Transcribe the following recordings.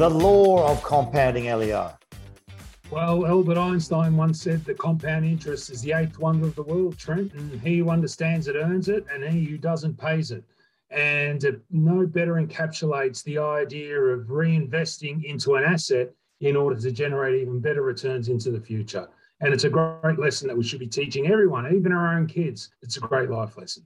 The law of compounding, Elio. Well, Albert Einstein once said that compound interest is the eighth wonder of the world, Trent, and he who understands it earns it, and he who doesn't pays it. And it no better encapsulates the idea of reinvesting into an asset in order to generate even better returns into the future. And it's a great lesson that we should be teaching everyone, even our own kids. It's a great life lesson.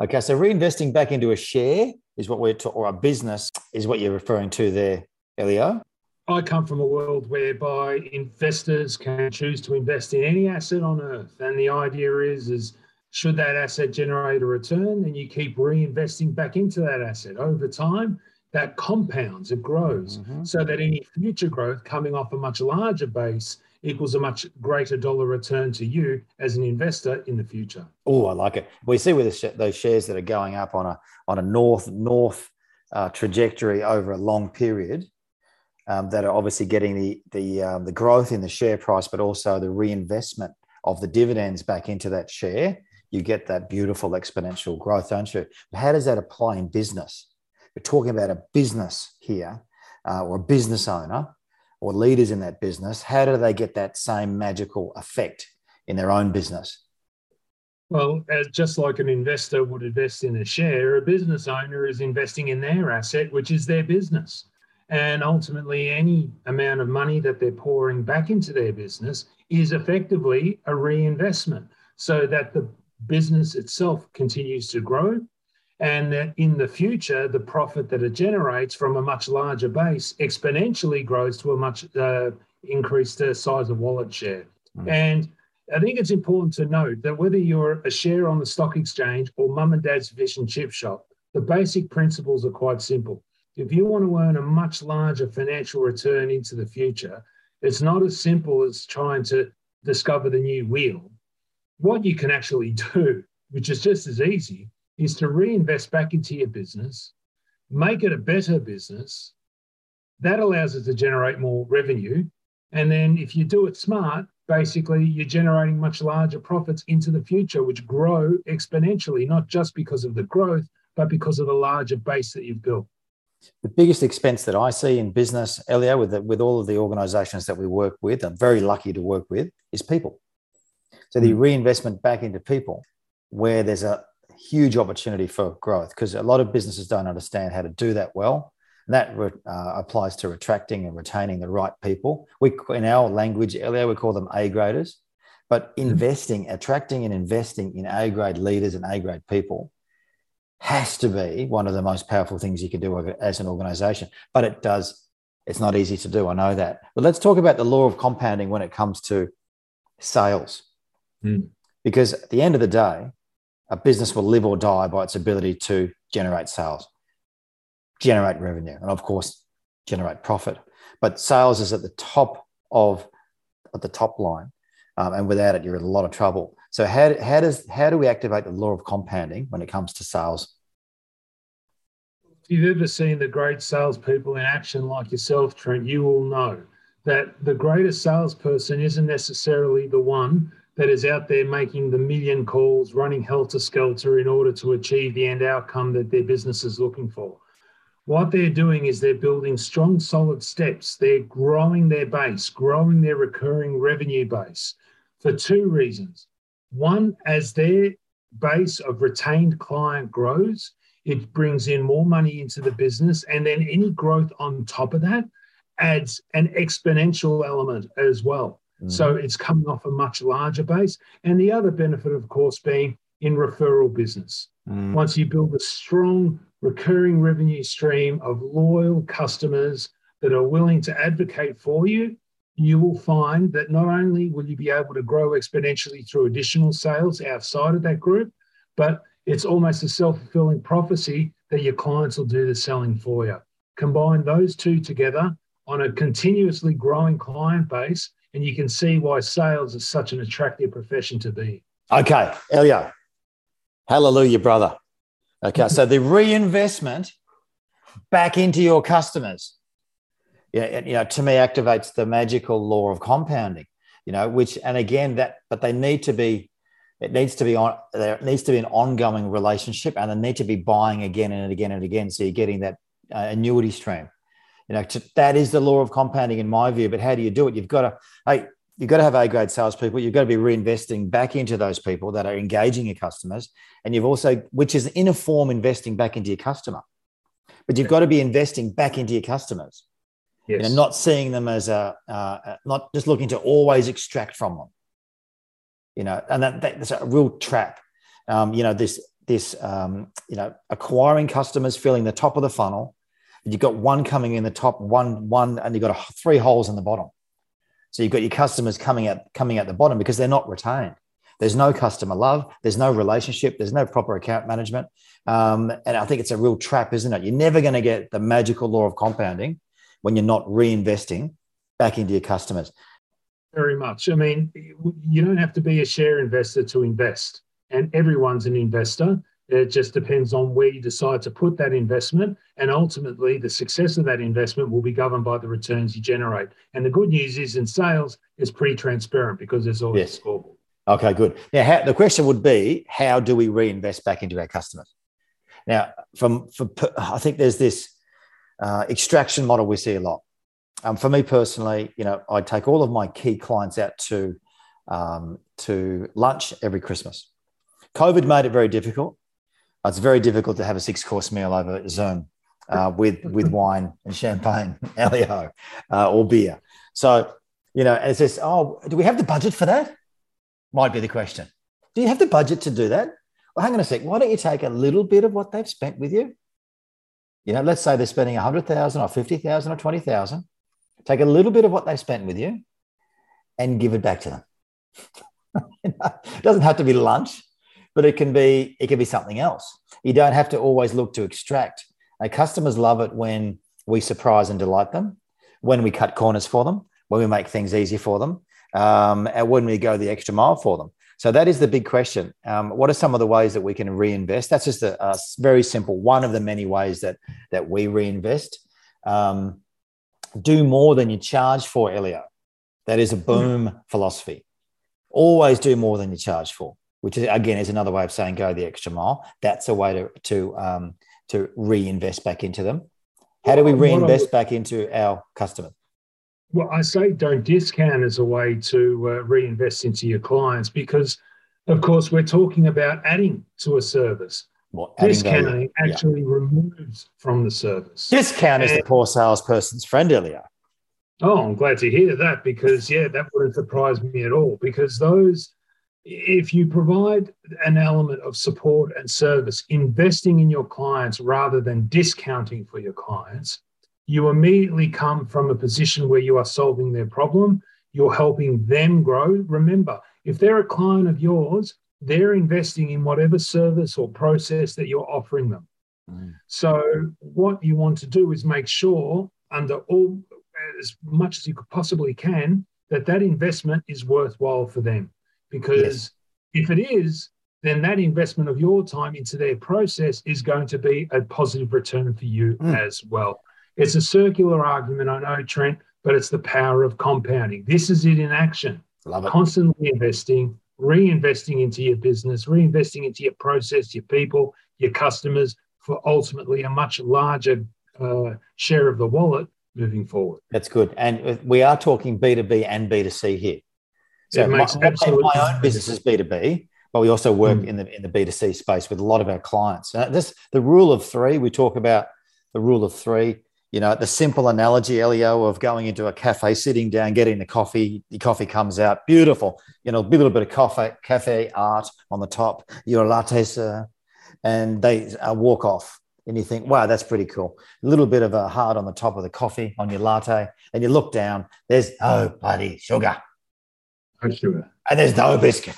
Okay, so reinvesting back into a share is what we're to, or a business is what you're referring to there, Elio. I come from a world whereby investors can choose to invest in any asset on earth. And the idea is, is should that asset generate a return, then you keep reinvesting back into that asset over time. That compounds, it grows, mm-hmm. so that any future growth coming off a much larger base equals a much greater dollar return to you as an investor in the future. Oh, I like it. We see with sh- those shares that are going up on a on a north north uh, trajectory over a long period um, that are obviously getting the the um, the growth in the share price, but also the reinvestment of the dividends back into that share. You get that beautiful exponential growth, don't you? But how does that apply in business? We're talking about a business here, uh, or a business owner, or leaders in that business. How do they get that same magical effect in their own business? Well, just like an investor would invest in a share, a business owner is investing in their asset, which is their business. And ultimately, any amount of money that they're pouring back into their business is effectively a reinvestment so that the business itself continues to grow. And that in the future, the profit that it generates from a much larger base exponentially grows to a much uh, increased uh, size of wallet share. Mm. And I think it's important to note that whether you're a share on the stock exchange or mum and dad's fish and chip shop, the basic principles are quite simple if you want to earn a much larger financial return into the future, it's not as simple as trying to discover the new wheel. What you can actually do, which is just as easy, is to reinvest back into your business, make it a better business. That allows it to generate more revenue. And then if you do it smart, basically you're generating much larger profits into the future, which grow exponentially, not just because of the growth, but because of the larger base that you've built. The biggest expense that I see in business, Elio, with, the, with all of the organizations that we work with, I'm very lucky to work with, is people. So the hmm. reinvestment back into people, where there's a huge opportunity for growth, because a lot of businesses don't understand how to do that well. And that uh, applies to attracting and retaining the right people. We, in our language, Elio, we call them A graders. But hmm. investing, attracting and investing in A grade leaders and A grade people has to be one of the most powerful things you can do as an organization. But it does, it's not easy to do. I know that. But let's talk about the law of compounding when it comes to sales. Mm. Because at the end of the day, a business will live or die by its ability to generate sales, generate revenue, and of course, generate profit. But sales is at the top of at the top line. Um, and without it, you're in a lot of trouble. So how, how does how do we activate the law of compounding when it comes to sales? If you've ever seen the great salespeople in action like yourself, Trent, you will know that the greatest salesperson isn't necessarily the one that is out there making the million calls, running helter skelter in order to achieve the end outcome that their business is looking for. What they're doing is they're building strong, solid steps. They're growing their base, growing their recurring revenue base for two reasons. One, as their base of retained client grows, it brings in more money into the business. And then any growth on top of that adds an exponential element as well. Mm. So it's coming off a much larger base. And the other benefit, of course, being in referral business. Mm. Once you build a strong recurring revenue stream of loyal customers that are willing to advocate for you, you will find that not only will you be able to grow exponentially through additional sales outside of that group, but it's almost a self fulfilling prophecy that your clients will do the selling for you. Combine those two together on a continuously growing client base, and you can see why sales is such an attractive profession to be. Okay, Elio. Hallelujah, brother. Okay, so the reinvestment back into your customers yeah, you know, to me activates the magical law of compounding, you know, which, and again, that, but they need to be, it needs to be on, there needs to be an ongoing relationship and they need to be buying again and again and again. So you're getting that uh, annuity stream. You know, to, that is the law of compounding in my view. But how do you do it? You've got to, hey, you've got to have A grade salespeople. You've got to be reinvesting back into those people that are engaging your customers. And you've also, which is in a form, investing back into your customer. But you've got to be investing back into your customers. Yes. You know, not seeing them as a, uh, not just looking to always extract from them. You know, and that, that's a real trap. Um, you know, this, this, um, you know, acquiring customers, filling the top of the funnel. You've got one coming in the top, one, one, and you've got a, three holes in the bottom. So you've got your customers coming out coming out the bottom because they're not retained. There's no customer love. There's no relationship. There's no proper account management. Um, and I think it's a real trap, isn't it? You're never going to get the magical law of compounding when you're not reinvesting back into your customers. Very much. I mean, you don't have to be a share investor to invest, and everyone's an investor. It just depends on where you decide to put that investment. And ultimately, the success of that investment will be governed by the returns you generate. And the good news is in sales, it's pretty transparent because there's always yes. a scoreboard. Okay, good. Now, how, the question would be how do we reinvest back into our customers? Now, from, from I think there's this uh, extraction model we see a lot. Um, for me personally, you know, I take all of my key clients out to um, to lunch every Christmas. COVID made it very difficult it's very difficult to have a six course meal over Zoom uh, with with wine and champagne, Elio, uh, or beer. So you know, it says, oh, do we have the budget for that? Might be the question. Do you have the budget to do that? Well, hang on a sec. Why don't you take a little bit of what they've spent with you? You know, let's say they're spending a hundred thousand or fifty thousand or twenty thousand. Take a little bit of what they spent with you, and give it back to them. it doesn't have to be lunch but it can be it can be something else. You don't have to always look to extract. Now, customers love it when we surprise and delight them, when we cut corners for them, when we make things easy for them, um, and when we go the extra mile for them. So that is the big question. Um, what are some of the ways that we can reinvest? That's just a, a very simple one of the many ways that that we reinvest. Um, do more than you charge for, Elio. That is a boom mm-hmm. philosophy. Always do more than you charge for which is, again is another way of saying go the extra mile. That's a way to to um, to reinvest back into them. How do we reinvest back into our customers? Well, I say don't discount as a way to uh, reinvest into your clients because, of course, we're talking about adding to a service. Well, Discounting value. actually yeah. removes from the service. Discount and, is the poor salesperson's friend, Elio. Oh, I'm glad to hear that because, yeah, that wouldn't surprise me at all because those if you provide an element of support and service, investing in your clients rather than discounting for your clients, you immediately come from a position where you are solving their problem. You're helping them grow. Remember, if they're a client of yours, they're investing in whatever service or process that you're offering them. Mm. So, what you want to do is make sure, under all as much as you possibly can, that that investment is worthwhile for them. Because yes. if it is, then that investment of your time into their process is going to be a positive return for you mm. as well. It's a circular argument, I know, Trent, but it's the power of compounding. This is it in action. Love it. Constantly investing, reinvesting into your business, reinvesting into your process, your people, your customers for ultimately a much larger uh, share of the wallet moving forward. That's good. And we are talking B2B and B2C here. So my, my, own business is B2B, but we also work mm. in the in the B2C space with a lot of our clients. And this the rule of three, we talk about the rule of three. You know, the simple analogy, Elio, of going into a cafe, sitting down, getting the coffee, the coffee comes out, beautiful. You know, a little bit of coffee, cafe art on the top, your latte, sir, and they uh, walk off and you think, wow, that's pretty cool. A little bit of a heart on the top of the coffee on your latte, and you look down, there's oh bloody sugar. No sugar. And there's no biscuit.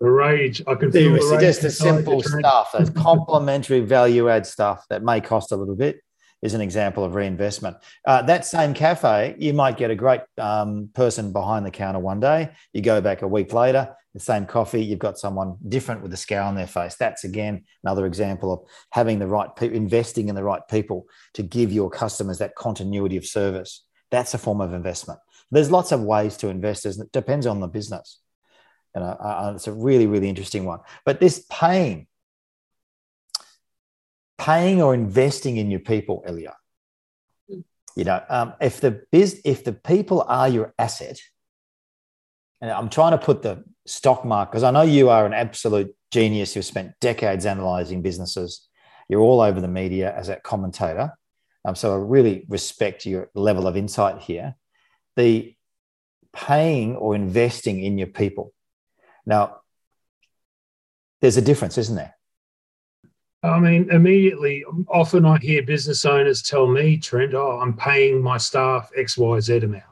The rage. I can feel the rage. Just the simple stuff, that complementary value add stuff that may cost a little bit is an example of reinvestment. Uh, that same cafe, you might get a great um, person behind the counter one day. You go back a week later, the same coffee, you've got someone different with a scowl on their face. That's again another example of having the right people, investing in the right people to give your customers that continuity of service. That's a form of investment. There's lots of ways to invest. It depends on the business. And uh, uh, it's a really, really interesting one. But this paying, paying or investing in your people, Elio, You know, um, if the biz, if the people are your asset, and I'm trying to put the stock market because I know you are an absolute genius. You've spent decades analyzing businesses. You're all over the media as a commentator. Um, so I really respect your level of insight here. The paying or investing in your people. Now, there's a difference, isn't there? I mean, immediately, often I hear business owners tell me, Trent, oh, I'm paying my staff XYZ amount.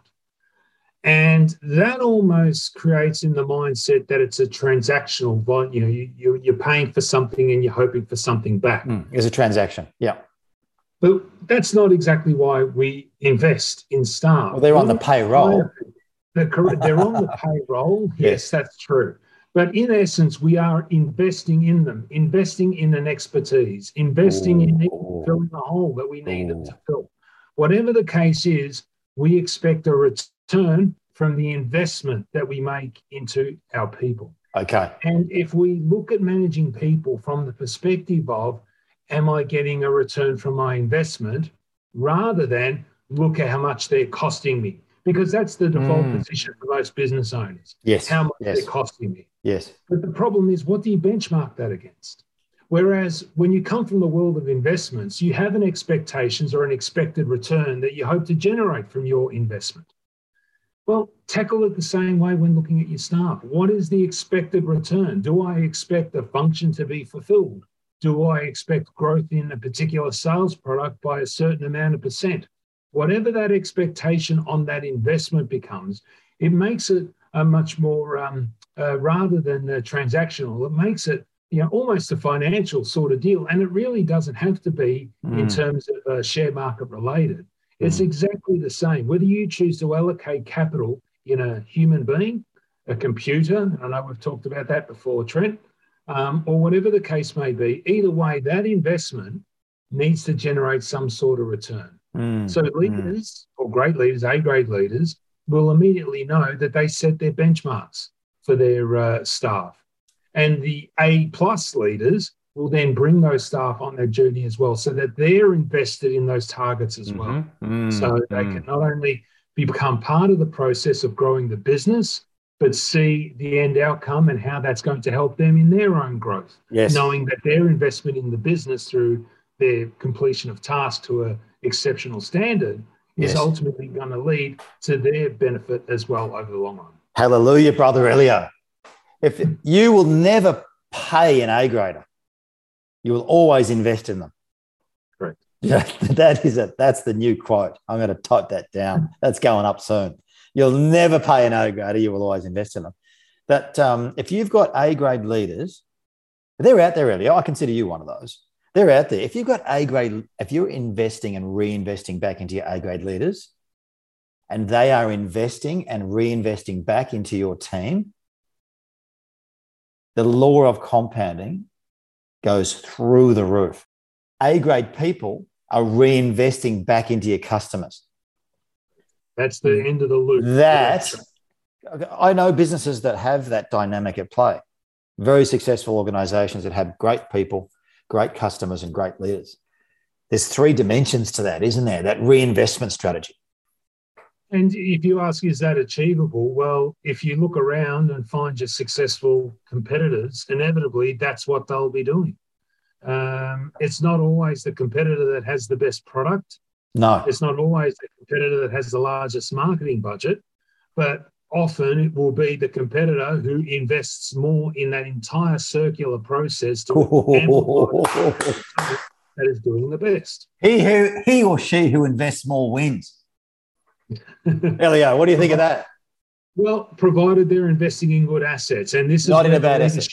And that almost creates in the mindset that it's a transactional, you know, you, you're paying for something and you're hoping for something back. Mm, it's a transaction, yeah. But that's not exactly why we invest in staff. Well, they're on the payroll. They're, they're on the payroll. Yes, yes, that's true. But in essence, we are investing in them, investing in an expertise, investing Ooh. in filling the hole that we need Ooh. them to fill. Whatever the case is, we expect a return from the investment that we make into our people. Okay. And if we look at managing people from the perspective of, am I getting a return from my investment, rather than look at how much they're costing me, because that's the default mm. position for most business owners. Yes. How much yes. they're costing me. Yes. But the problem is, what do you benchmark that against? Whereas when you come from the world of investments, you have an expectations or an expected return that you hope to generate from your investment. Well, tackle it the same way when looking at your staff. What is the expected return? Do I expect a function to be fulfilled? Do I expect growth in a particular sales product by a certain amount of percent? Whatever that expectation on that investment becomes, it makes it a much more um, uh, rather than transactional. It makes it you know almost a financial sort of deal, and it really doesn't have to be mm. in terms of uh, share market related. It's mm. exactly the same. Whether you choose to allocate capital in a human being, a computer, I know we've talked about that before, Trent, um, or whatever the case may be, either way, that investment needs to generate some sort of return. Mm. So mm. leaders mm. or great leaders, A grade leaders, will immediately know that they set their benchmarks for their uh, staff. And the A plus leaders will then bring those staff on their journey as well so that they're invested in those targets as well. Mm-hmm. Mm-hmm. So they mm-hmm. can not only become part of the process of growing the business, but see the end outcome and how that's going to help them in their own growth. Yes. Knowing that their investment in the business through their completion of tasks to an exceptional standard yes. is ultimately going to lead to their benefit as well over the long run. Hallelujah, brother Elio. If you will never pay an A grader, you will always invest in them. Correct. Yeah, that is it. That's the new quote. I'm going to type that down. That's going up soon. You'll never pay an A grader. You will always invest in them. But um, if you've got A grade leaders, they're out there earlier. I consider you one of those. They're out there. If you've got A grade, if you're investing and reinvesting back into your A grade leaders, and they are investing and reinvesting back into your team, the law of compounding goes through the roof. A grade people are reinvesting back into your customers. That's the end of the loop. That I know businesses that have that dynamic at play. Very successful organizations that have great people, great customers, and great leaders. There's three dimensions to that, isn't there? That reinvestment strategy. And if you ask, is that achievable? Well, if you look around and find your successful competitors, inevitably that's what they'll be doing. Um, it's not always the competitor that has the best product. No. It's not always the competitor that has the largest marketing budget, but often it will be the competitor who invests more in that entire circular process to that is doing the best. He who he or she who invests more wins. Elio, what do you think of that? Well, provided they're investing in good assets, and this is not in a bad asset.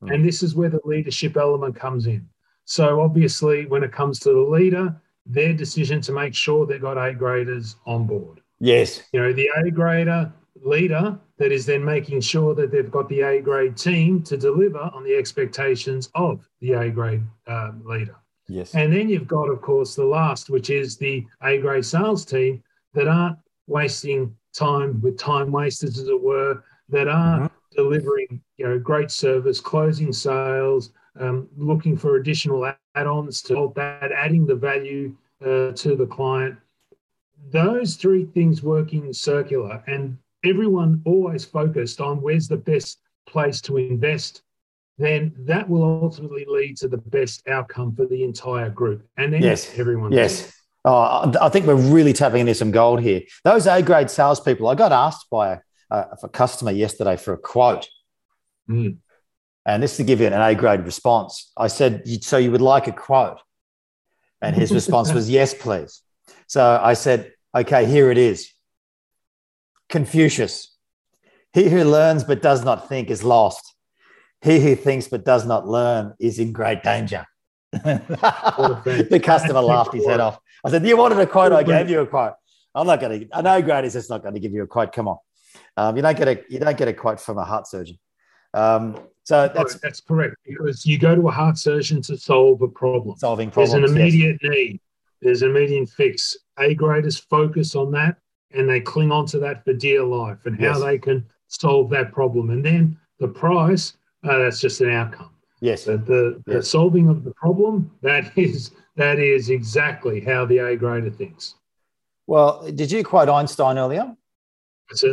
Hmm. And this is where the leadership element comes in. So obviously, when it comes to the leader, their decision to make sure they've got A graders on board. Yes. You know, the A grader leader that is then making sure that they've got the A grade team to deliver on the expectations of the A grade um, leader. Yes. And then you've got, of course, the last, which is the A grade sales team that aren't wasting time with time wasters, as it were, that are mm-hmm. delivering you know great service, closing sales, um, looking for additional add-ons to help that, adding the value uh, to the client. those three things working in circular and everyone always focused on where's the best place to invest, then that will ultimately lead to the best outcome for the entire group. And then yes. everyone. Yes. Oh, I think we're really tapping into some gold here. Those A grade salespeople, I got asked by a, a, customer yesterday for a quote. Mm. And this to give you an A grade response. I said, So you would like a quote? And his response was, Yes, please. So I said, Okay, here it is Confucius. He who learns but does not think is lost. He who thinks but does not learn is in great danger. the customer laughed his head off. I said, You wanted a quote, I gave you a quote. I'm not going to, I know Grant is just not going to give you a quote. Come on. Um, you don't get a you don't get a quote from a heart surgeon. Um, so that's that's correct because you go to a heart surgeon to solve a problem. Solving problems. There's an immediate yes. need. There's an immediate fix. A graders focus on that and they cling on to that for dear life and how yes. they can solve that problem. And then the price, uh, that's just an outcome. Yes. The, the, yes. the, solving of the problem, that is that is exactly how the A grader thinks. Well, did you quote Einstein earlier?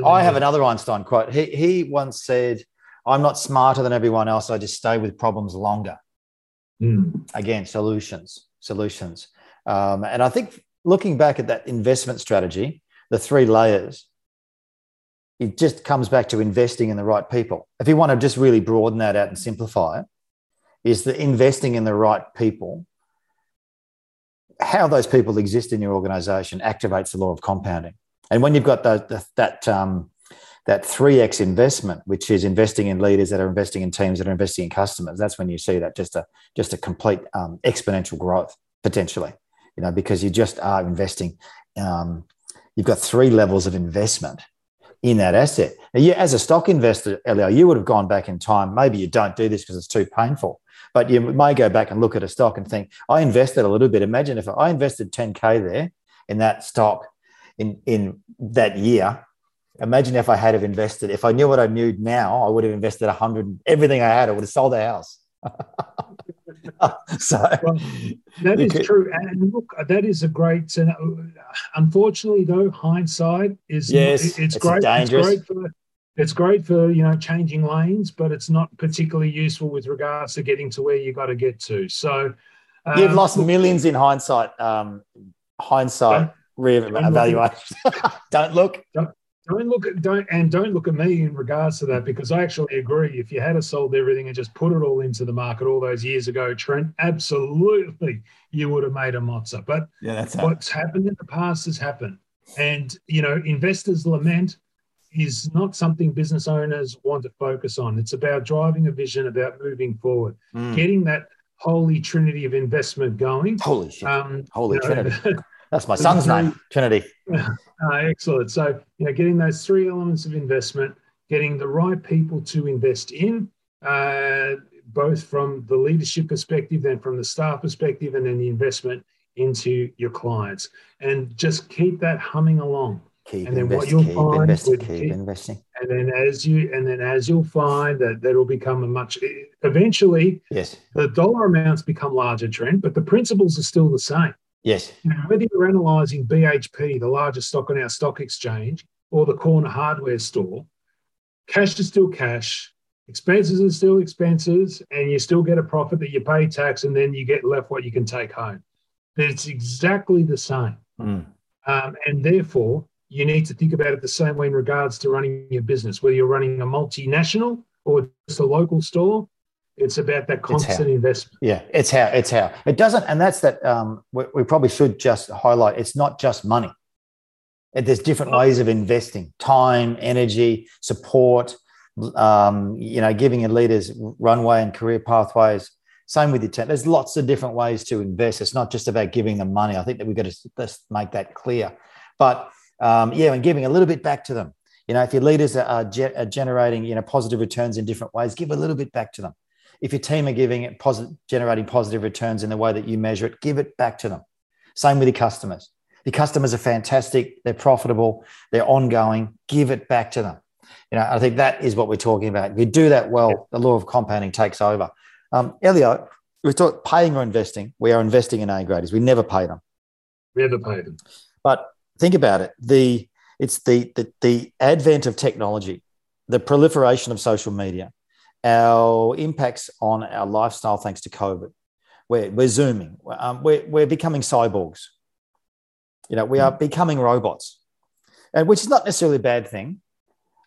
I have another Einstein quote. He, he once said, I'm not smarter than everyone else. I just stay with problems longer. Mm. Again, solutions, solutions. Um, and I think looking back at that investment strategy, the three layers, it just comes back to investing in the right people. If you want to just really broaden that out and simplify it, is that investing in the right people, how those people exist in your organization activates the law of compounding. And when you've got the, the, that um, that 3x investment, which is investing in leaders that are investing in teams that are investing in customers, that's when you see that just a just a complete um, exponential growth potentially. You know, because you just are investing. Um, you've got three levels of investment in that asset. Now, you, as a stock investor, Elio, you would have gone back in time. Maybe you don't do this because it's too painful, but you may go back and look at a stock and think, I invested a little bit. Imagine if I invested 10K there in that stock in, in that year. Imagine if I had have invested, if I knew what I knew now, I would have invested 100, everything I had, I would have sold the house. so well, that is could, true. And look, that is a great, uh, unfortunately though, hindsight is, yes, it's, it's great. Dangerous. It's great for, it's great for you know changing lanes, but it's not particularly useful with regards to getting to where you got to get to. So um, you've lost millions in hindsight. Um, hindsight re-evaluation. don't look. Don't, don't look at don't and don't look at me in regards to that because I actually agree. If you had sold everything and just put it all into the market all those years ago, Trent, absolutely you would have made a mozza. But yeah, that's what's happened in the past has happened. And you know, investors lament is not something business owners want to focus on. It's about driving a vision, about moving forward, mm. getting that holy trinity of investment going. Holy shit. Um, holy you know, trinity. That's my son's name, Trinity. Uh, excellent. So, you know, getting those three elements of investment, getting the right people to invest in, uh, both from the leadership perspective, then from the staff perspective, and then the investment into your clients, and just keep that humming along. Keep and then what you'll keep find investing, keep, keep investing. And then as you and then as you'll find that that'll become a much eventually yes the dollar amounts become larger Trent, but the principles are still the same. Yes. whether you're analysing BHP, the largest stock on our stock exchange, or the corner hardware store, cash is still cash, expenses are still expenses, and you still get a profit that you pay tax, and then you get left what you can take home. It's exactly the same. Mm. Um, and therefore, you need to think about it the same way in regards to running your business, whether you're running a multinational or just a local store it's about that constant investment. Yeah, it's how it's how it doesn't, and that's that. Um, we, we, probably should just highlight. It's not just money. There's different ways of investing: time, energy, support. Um, you know, giving your leaders runway and career pathways. Same with your team. There's lots of different ways to invest. It's not just about giving them money. I think that we've got to just make that clear. But um, yeah, and giving a little bit back to them. You know, if your leaders are, are, ge- are generating you know positive returns in different ways, give a little bit back to them if your team are giving it positive, generating positive returns in the way that you measure it, give it back to them. Same with your customers. Your customers are fantastic. They're profitable. They're ongoing. Give it back to them. You know, I think that is what we're talking about. If you do that well, the law of compounding takes over. Um, Elio, we talk paying or investing. We are investing in A graders. We never pay them. We never pay them. But think about it. The it's the, the the advent of technology, the proliferation of social media, our impacts on our lifestyle thanks to COVID. We're, we're zooming. Um, we're, we're becoming cyborgs. You know, we are becoming robots, and which is not necessarily a bad thing,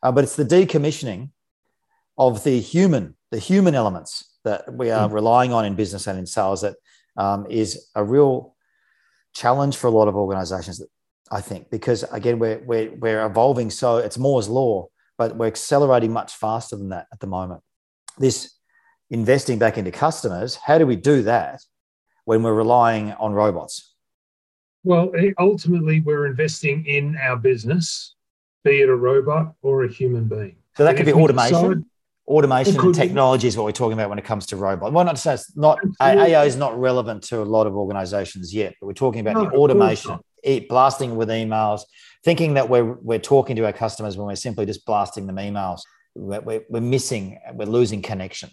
uh, but it's the decommissioning of the human, the human elements that we are mm. relying on in business and in sales that um, is a real challenge for a lot of organizations, I think, because again, we're, we're, we're evolving so it's Moore's law, but we're accelerating much faster than that at the moment. This investing back into customers, how do we do that when we're relying on robots? Well, eh, ultimately, we're investing in our business, be it a robot or a human being. So that could be automation. Decide, automation and technology be. is what we're talking about when it comes to robots. Well, not to say it's not Absolutely. AI is not relevant to a lot of organizations yet, but we're talking about no, the automation, it, blasting with emails, thinking that we're we're talking to our customers when we're simply just blasting them emails. We're, we're missing, we're losing connection.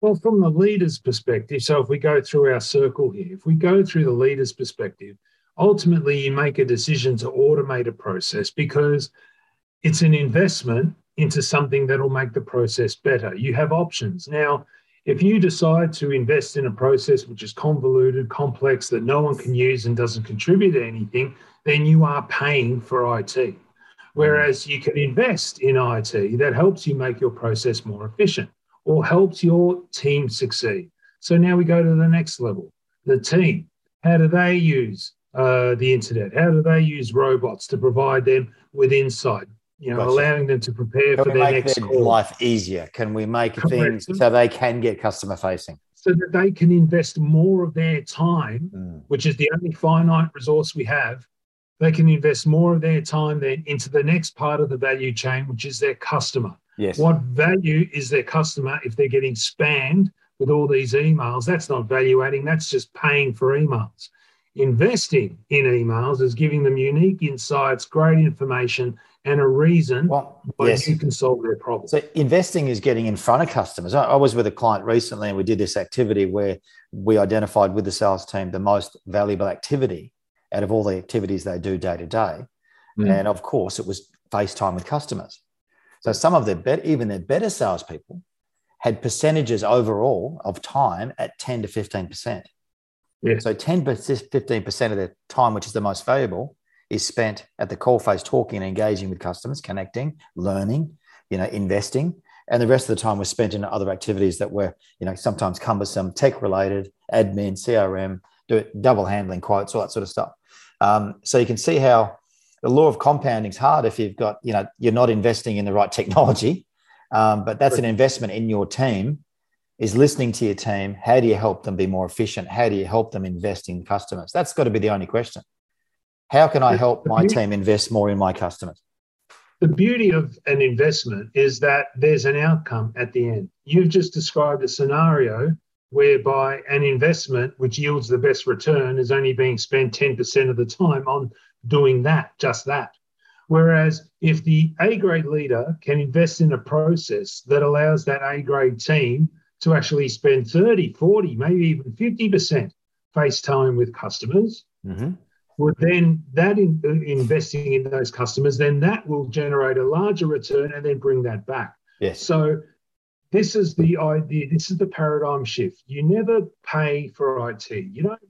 Well, from the leader's perspective, so if we go through our circle here, if we go through the leader's perspective, ultimately you make a decision to automate a process because it's an investment into something that'll make the process better. You have options. Now, if you decide to invest in a process which is convoluted, complex, that no one can use and doesn't contribute to anything, then you are paying for IT. Whereas you can invest in IT that helps you make your process more efficient or helps your team succeed. So now we go to the next level the team. How do they use uh, the internet? How do they use robots to provide them with insight? You know, gotcha. allowing them to prepare can for their next their call. life easier. Can we make Correct. things so they can get customer facing? So that they can invest more of their time, mm. which is the only finite resource we have. They can invest more of their time then into the next part of the value chain, which is their customer. Yes. What value is their customer if they're getting spammed with all these emails? That's not value adding, that's just paying for emails. Investing in emails is giving them unique insights, great information, and a reason well, why yes. you can solve their problem. So investing is getting in front of customers. I, I was with a client recently and we did this activity where we identified with the sales team the most valuable activity out of all the activities they do day to day. Mm. And of course, it was FaceTime with customers. So some of their better, even their better salespeople had percentages overall of time at 10 to 15%. Yeah. So 10 to 15% of their time, which is the most valuable, is spent at the call face talking and engaging with customers, connecting, learning, you know, investing. And the rest of the time was spent in other activities that were, you know, sometimes cumbersome, tech related, admin, CRM, do it, double handling quotes, all that sort of stuff. Um, so you can see how the law of compounding is hard if you've got, you know, you're not investing in the right technology. Um, but that's an investment in your team is listening to your team. How do you help them be more efficient? How do you help them invest in customers? That's got to be the only question. How can I help my team invest more in my customers? The beauty of an investment is that there's an outcome at the end. You've just described a scenario whereby an investment which yields the best return is only being spent 10% of the time on doing that, just that. Whereas if the A grade leader can invest in a process that allows that A grade team to actually spend 30, 40, maybe even 50% face time with customers, mm-hmm would then that in, uh, investing in those customers, then that will generate a larger return and then bring that back. Yes. So this is the idea. This is the paradigm shift. You never pay for IT. You don't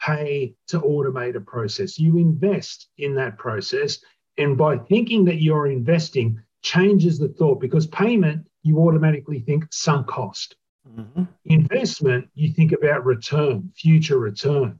pay to automate a process. You invest in that process, and by thinking that you're investing, changes the thought because payment you automatically think sunk cost. Mm-hmm. Investment, you think about return, future return.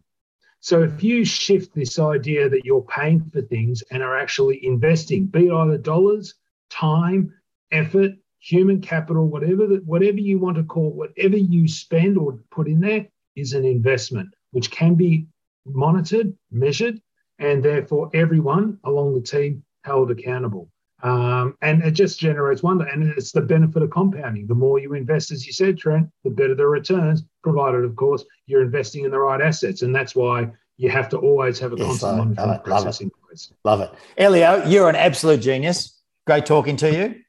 So if you shift this idea that you're paying for things and are actually investing, be it either dollars, time, effort, human capital, whatever that whatever you want to call it, whatever you spend or put in there is an investment, which can be monitored, measured, and therefore everyone along the team held accountable. Um, and it just generates wonder. And it's the benefit of compounding. The more you invest, as you said, Trent, the better the returns, provided, of course, you're investing in the right assets. And that's why you have to always have a yes, constant monitoring process in place. Love it. Elio, you're an absolute genius. Great talking to you.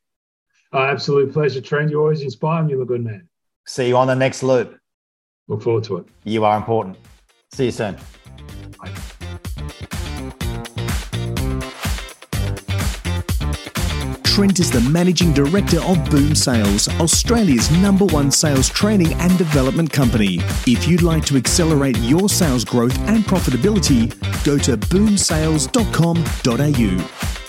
Uh, absolute pleasure, Trent. You always inspire me. You're a good man. See you on the next loop. Look forward to it. You are important. See you soon. Trent is the managing director of Boom Sales, Australia's number one sales training and development company. If you'd like to accelerate your sales growth and profitability, go to boomsales.com.au.